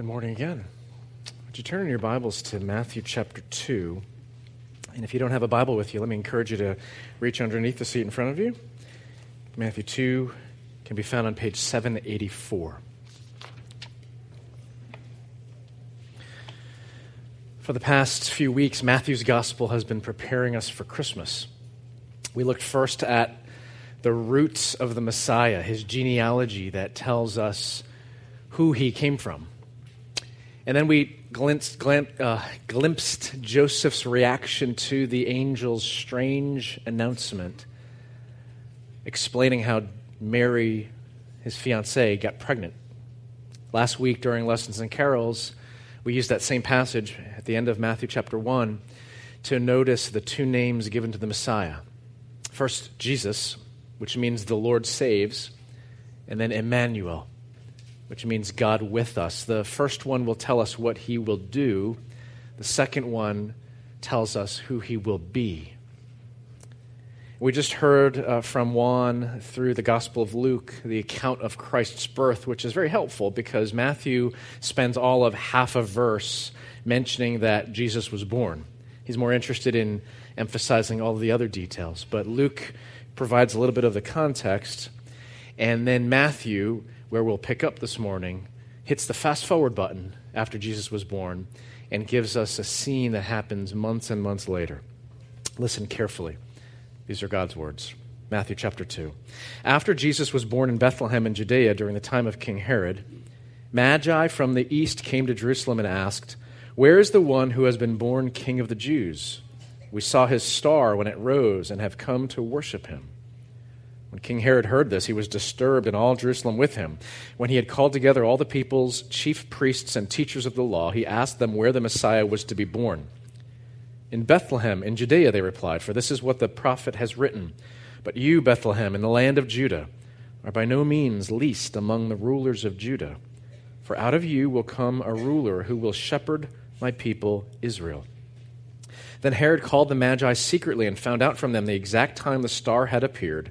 Good morning again. Would you turn in your Bibles to Matthew chapter 2? And if you don't have a Bible with you, let me encourage you to reach underneath the seat in front of you. Matthew 2 can be found on page 784. For the past few weeks, Matthew's gospel has been preparing us for Christmas. We looked first at the roots of the Messiah, his genealogy that tells us who he came from. And then we glimpsed, uh, glimpsed Joseph's reaction to the angel's strange announcement, explaining how Mary, his fiancee, got pregnant. Last week during Lessons and Carols, we used that same passage at the end of Matthew chapter 1 to notice the two names given to the Messiah. First, Jesus, which means the Lord saves, and then Emmanuel, which means God with us. The first one will tell us what he will do, the second one tells us who he will be. We just heard uh, from Juan through the Gospel of Luke the account of Christ's birth, which is very helpful because Matthew spends all of half a verse mentioning that Jesus was born. He's more interested in emphasizing all the other details. But Luke provides a little bit of the context. And then Matthew, where we'll pick up this morning, hits the fast forward button after Jesus was born and gives us a scene that happens months and months later. Listen carefully. These are God's words. Matthew chapter 2. After Jesus was born in Bethlehem in Judea during the time of King Herod, Magi from the east came to Jerusalem and asked, Where is the one who has been born king of the Jews? We saw his star when it rose and have come to worship him. When King Herod heard this, he was disturbed, and all Jerusalem with him. When he had called together all the people's chief priests and teachers of the law, he asked them where the Messiah was to be born. In Bethlehem, in Judea, they replied, for this is what the prophet has written. But you, Bethlehem, in the land of Judah, are by no means least among the rulers of Judah. For out of you will come a ruler who will shepherd my people Israel. Then Herod called the Magi secretly and found out from them the exact time the star had appeared.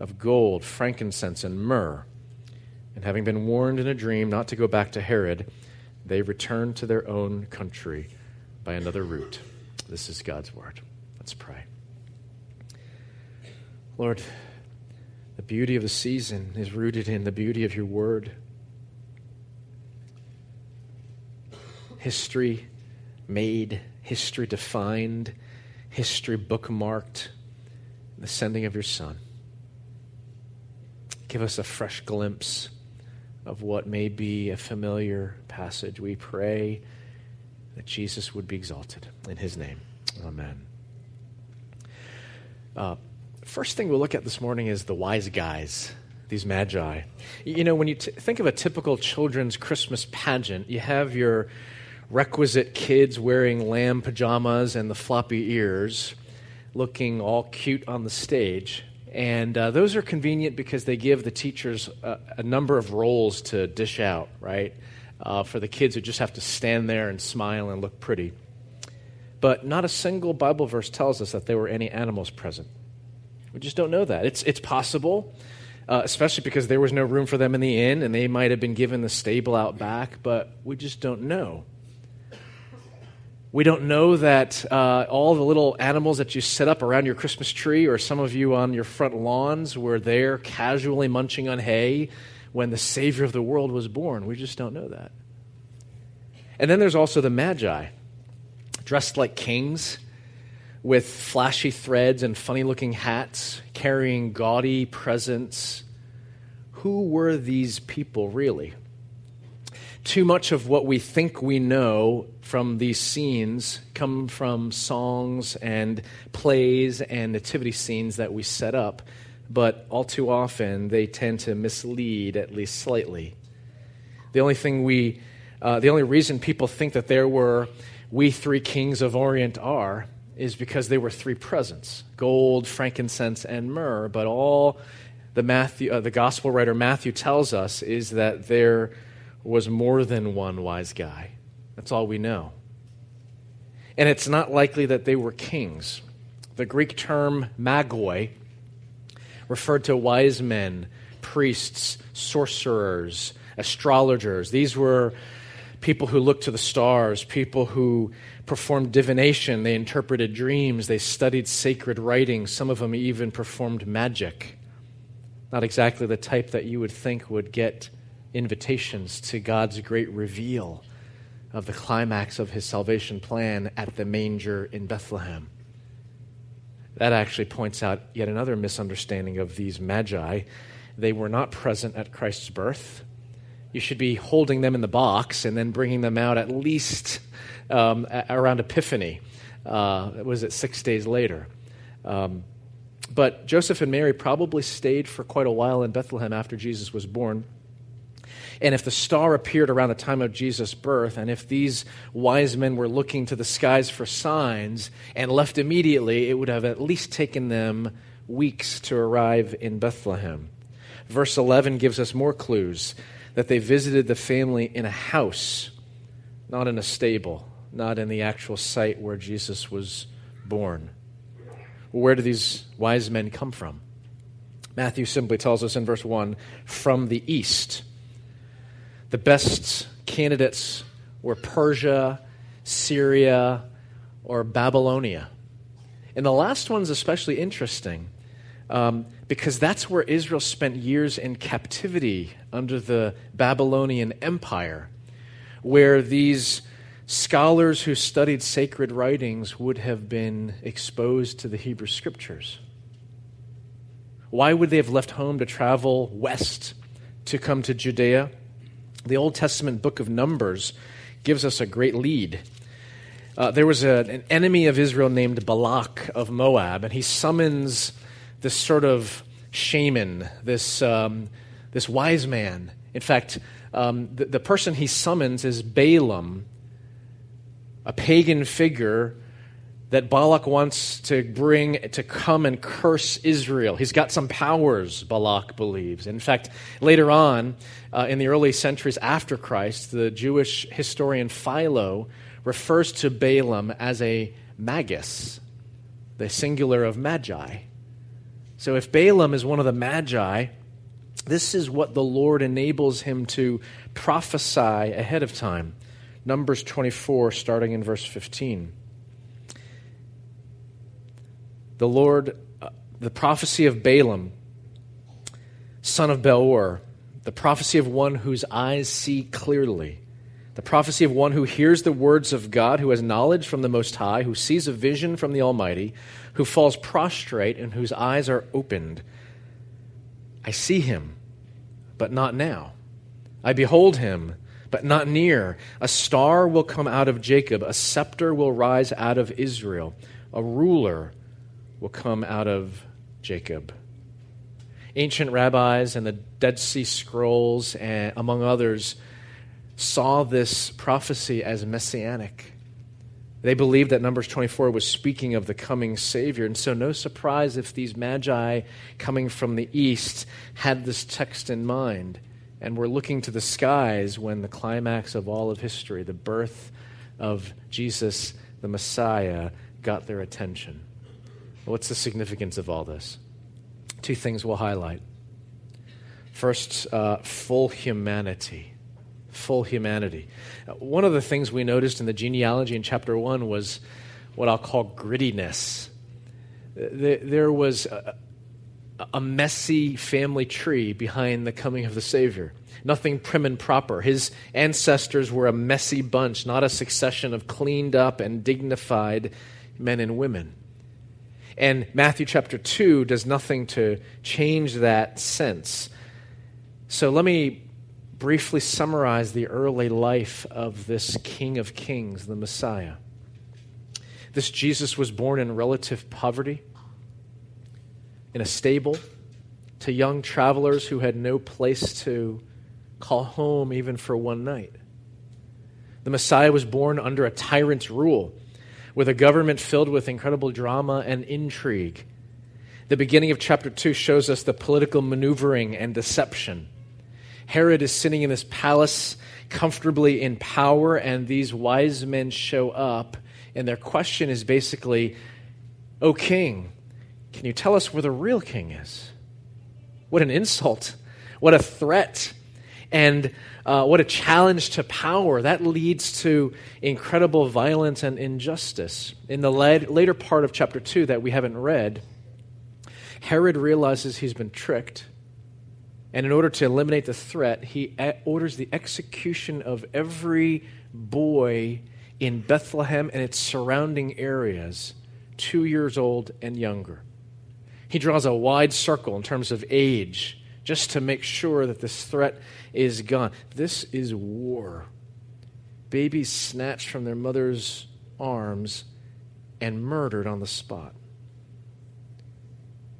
of gold, frankincense, and myrrh. And having been warned in a dream not to go back to Herod, they returned to their own country by another route. This is God's word. Let's pray. Lord, the beauty of the season is rooted in the beauty of your word. History made, history defined history bookmarked the sending of your Son. Give us a fresh glimpse of what may be a familiar passage. We pray that Jesus would be exalted. In his name, amen. Uh, first thing we'll look at this morning is the wise guys, these magi. You know, when you t- think of a typical children's Christmas pageant, you have your requisite kids wearing lamb pajamas and the floppy ears, looking all cute on the stage. And uh, those are convenient because they give the teachers a, a number of roles to dish out, right? Uh, for the kids who just have to stand there and smile and look pretty. But not a single Bible verse tells us that there were any animals present. We just don't know that. It's, it's possible, uh, especially because there was no room for them in the inn and they might have been given the stable out back, but we just don't know. We don't know that uh, all the little animals that you set up around your Christmas tree, or some of you on your front lawns, were there casually munching on hay when the Savior of the world was born. We just don't know that. And then there's also the Magi, dressed like kings, with flashy threads and funny looking hats, carrying gaudy presents. Who were these people really? Too much of what we think we know from these scenes come from songs and plays and nativity scenes that we set up, but all too often they tend to mislead, at least slightly. The only thing we Uh, the only reason people think that there were we three kings of Orient are is because they were three presents gold, frankincense, and myrrh. But all the, Matthew, uh, the gospel writer Matthew tells us is that there was more than one wise guy. That's all we know. And it's not likely that they were kings. The Greek term magoi referred to wise men, priests, sorcerers, astrologers. These were people who looked to the stars, people who performed divination, they interpreted dreams, they studied sacred writings, some of them even performed magic. Not exactly the type that you would think would get invitations to God's great reveal of the climax of his salvation plan at the manger in Bethlehem. That actually points out yet another misunderstanding of these magi. They were not present at Christ's birth you should be holding them in the box and then bringing them out at least um, around Epiphany. Uh, was it six days later? Um, but Joseph and Mary probably stayed for quite a while in Bethlehem after Jesus was born. And if the star appeared around the time of Jesus' birth, and if these wise men were looking to the skies for signs and left immediately, it would have at least taken them weeks to arrive in Bethlehem. Verse 11 gives us more clues that they visited the family in a house, not in a stable, not in the actual site where Jesus was born. Where do these wise men come from? Matthew simply tells us in verse 1 from the east. The best candidates were Persia, Syria, or Babylonia. And the last one's especially interesting um, because that's where Israel spent years in captivity under the Babylonian Empire, where these scholars who studied sacred writings would have been exposed to the Hebrew Scriptures. Why would they have left home to travel west to come to Judea? The Old Testament book of Numbers gives us a great lead. Uh, there was a, an enemy of Israel named Balak of Moab, and he summons this sort of shaman, this, um, this wise man. In fact, um, the, the person he summons is Balaam, a pagan figure that Balak wants to bring to come and curse Israel. He's got some powers, Balak believes. In fact, later on, uh, in the early centuries after Christ, the Jewish historian Philo refers to Balaam as a magus, the singular of magi. So if Balaam is one of the magi, this is what the Lord enables him to prophesy ahead of time. Numbers 24, starting in verse 15. The Lord, uh, the prophecy of Balaam, son of Beor, the prophecy of one whose eyes see clearly, the prophecy of one who hears the words of God, who has knowledge from the Most High, who sees a vision from the Almighty, who falls prostrate and whose eyes are opened. I see him, but not now. I behold him, but not near. A star will come out of Jacob, a scepter will rise out of Israel, a ruler will come out of Jacob. Ancient rabbis and the Dead Sea Scrolls, eh, among others, saw this prophecy as messianic. They believed that Numbers 24 was speaking of the coming Savior. And so, no surprise if these magi coming from the east had this text in mind and were looking to the skies when the climax of all of history, the birth of Jesus, the Messiah, got their attention. What's the significance of all this? Two things we'll highlight. First, uh, full humanity full humanity. One of the things we noticed in the genealogy in chapter 1 was what I'll call grittiness. There was a messy family tree behind the coming of the Savior. Nothing prim and proper. His ancestors were a messy bunch, not a succession of cleaned up and dignified men and women. And Matthew chapter 2 does nothing to change that sense. So let me briefly summarize the early life of this King of Kings, the Messiah. This Jesus was born in relative poverty, in a stable, to young travelers who had no place to call home even for one night. The Messiah was born under a tyrant's rule, with a government filled with incredible drama and intrigue. The beginning of chapter 2 shows us the political maneuvering and deception. Herod is sitting in this palace comfortably in power, and these wise men show up, and their question is basically, O king, can you tell us where the real king is? What an insult. What a threat. And uh, what a challenge to power. That leads to incredible violence and injustice. In the later part of chapter 2 that we haven't read, Herod realizes he's been tricked. And in order to eliminate the threat, he orders the execution of every boy in Bethlehem and its surrounding areas, two years old and younger. He draws a wide circle in terms of age just to make sure that this threat is gone. This is war. Babies snatched from their mother's arms and murdered on the spot.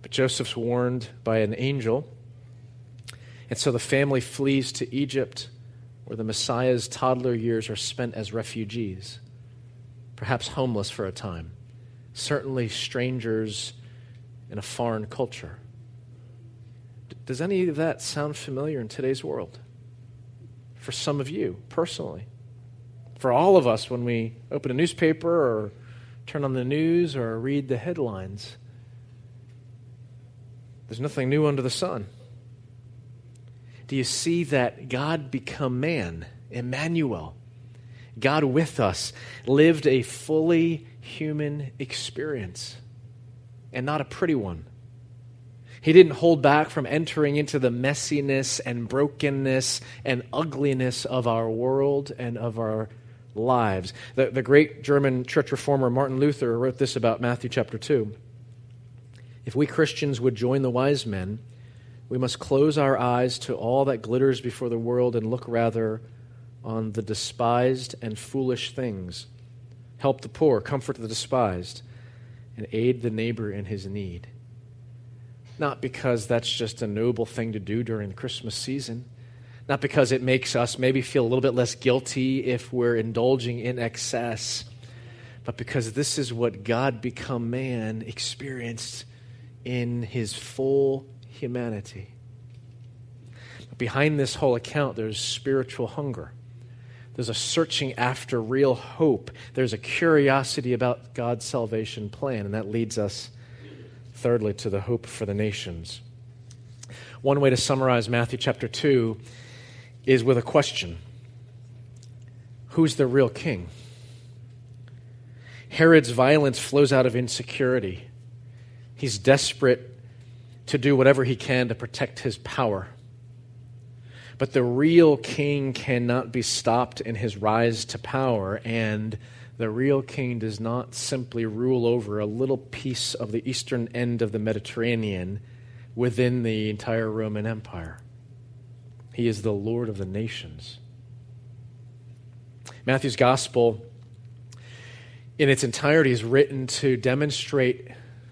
But Joseph's warned by an angel, and so the family flees to Egypt, where the Messiah's toddler years are spent as refugees, perhaps homeless for a time, certainly strangers in a foreign culture. Does any of that sound familiar in today's world? For some of you, personally. For all of us, when we open a newspaper or turn on the news or read the headlines, there's nothing new under the sun. Do you see that God become man, Emmanuel? God with us lived a fully human experience and not a pretty one. He didn't hold back from entering into the messiness and brokenness and ugliness of our world and of our lives. The, the great German church reformer Martin Luther wrote this about Matthew chapter 2. If we Christians would join the wise men, we must close our eyes to all that glitters before the world and look rather on the despised and foolish things. Help the poor, comfort the despised, and aid the neighbor in his need not because that's just a noble thing to do during the Christmas season, not because it makes us maybe feel a little bit less guilty if we're indulging in excess, but because this is what God become man experienced in his full humanity. Behind this whole account, there's spiritual hunger. There's a searching after real hope. There's a curiosity about God's salvation plan, and that leads us thirdly, to the hope for the nations. One way to summarize Matthew chapter 2 is with a question Who's the real king? Herod's violence flows out of insecurity. He's desperate to do whatever he can to protect his power. But the real king cannot be stopped in his rise to power, and the real king does not simply rule over a little piece of the eastern end of the Mediterranean within the entire Roman Empire. He is the Lord of the nations. Matthew's gospel, in its entirety, is written to demonstrate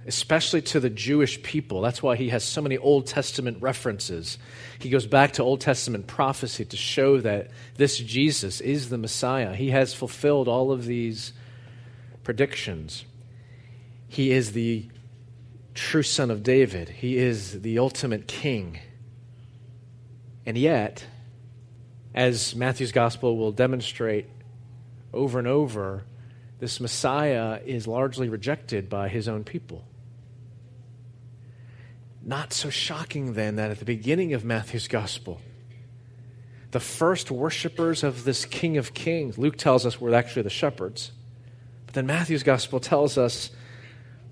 especially to the Jewish people. That's why he has so many Old Testament references. He goes back to Old Testament prophecy to show that this Jesus is the Messiah. He has fulfilled all of these predictions. He is the true son of David, he is the ultimate king. And yet, as Matthew's gospel will demonstrate over and over, this Messiah is largely rejected by his own people. Not so shocking then that at the beginning of Matthew's gospel, the first worshippers of this King of Kings, Luke tells us were actually the shepherds. But then Matthew's gospel tells us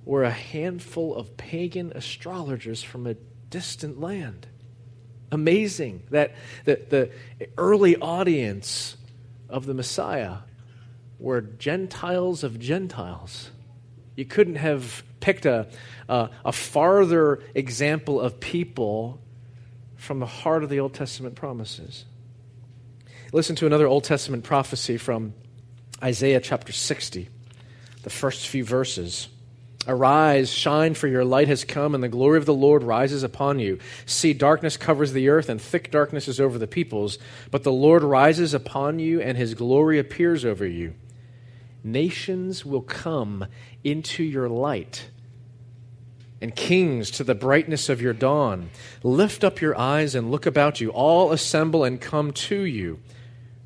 were a handful of pagan astrologers from a distant land. Amazing that the, the early audience of the Messiah were Gentiles of Gentiles. You couldn't have picked a, a, a farther example of people from the heart of the Old Testament promises. Listen to another Old Testament prophecy from Isaiah chapter 60, the first few verses. Arise, shine, for your light has come, and the glory of the Lord rises upon you. See, darkness covers the earth, and thick darkness is over the peoples. But the Lord rises upon you, and his glory appears over you. Nations will come into your light, and kings to the brightness of your dawn. Lift up your eyes and look about you. All assemble and come to you.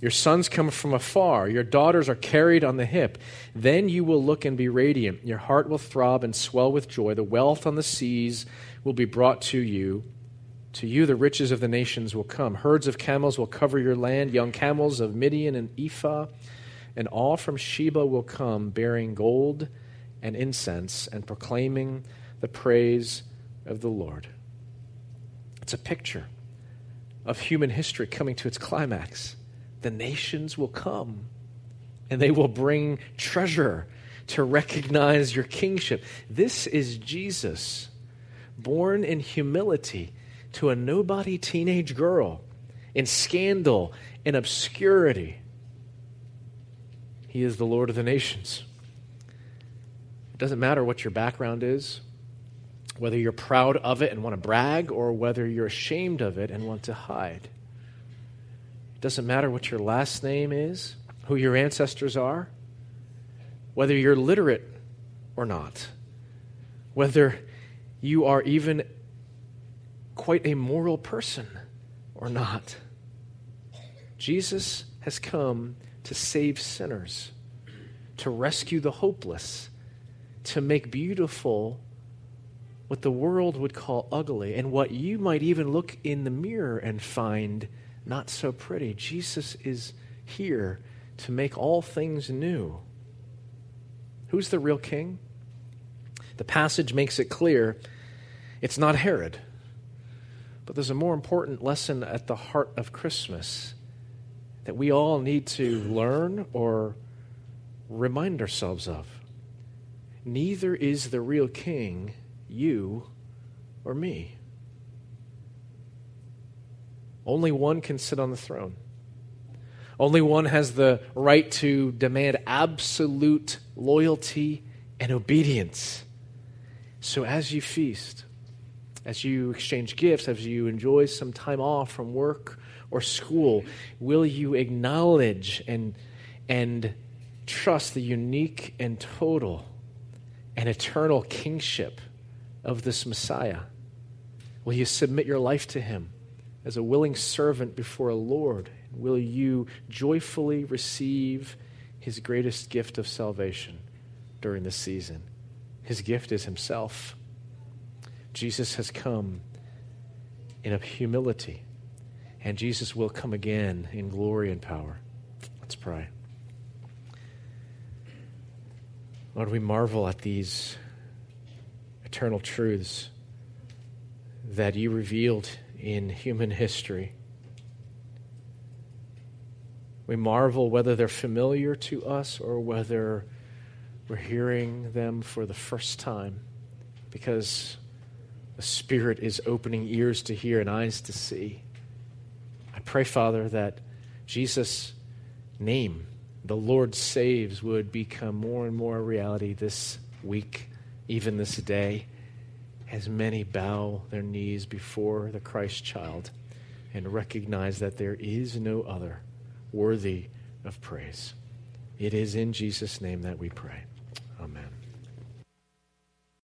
Your sons come from afar. Your daughters are carried on the hip. Then you will look and be radiant. Your heart will throb and swell with joy. The wealth on the seas will be brought to you. To you, the riches of the nations will come. Herds of camels will cover your land, young camels of Midian and Ephah. And all from Sheba will come, bearing gold and incense and proclaiming the praise of the Lord. It's a picture of human history coming to its climax the nations will come and they will bring treasure to recognize your kingship. This is Jesus, born in humility to a nobody teenage girl, in scandal and obscurity. He is the Lord of the nations. It doesn't matter what your background is, whether you're proud of it and want to brag, or whether you're ashamed of it and want to hide. It doesn't matter what your last name is, who your ancestors are, whether you're literate or not, whether you are even quite a moral person or not. Jesus has come to save sinners, to rescue the hopeless, to make beautiful what the world would call ugly, and what you might even look in the mirror and find not so pretty. Jesus is here to make all things new. Who's the real king? The passage makes it clear it's not Herod. But there's a more important lesson at the heart of Christmas that we all need to learn or remind ourselves of. Neither is the real king you or me. Only one can sit on the throne. Only one has the right to demand absolute loyalty and obedience. So, as you feast, as you exchange gifts, as you enjoy some time off from work or school, will you acknowledge and, and trust the unique and total and eternal kingship of this Messiah? Will you submit your life to him? as a willing servant before a Lord? Will you joyfully receive his greatest gift of salvation during this season? His gift is himself. Jesus has come in a humility, and Jesus will come again in glory and power. Let's pray. Lord, we marvel at these eternal truths that you revealed in human history. We marvel whether they're familiar to us or whether we're hearing them for the first time because the Spirit is opening ears to hear and eyes to see. I pray, Father, that Jesus' name, the Lord saves, would become more and more a reality this week, even this day as many bow their knees before the Christ child and recognize that there is no other worthy of praise. It is in Jesus' name that we pray. Amen.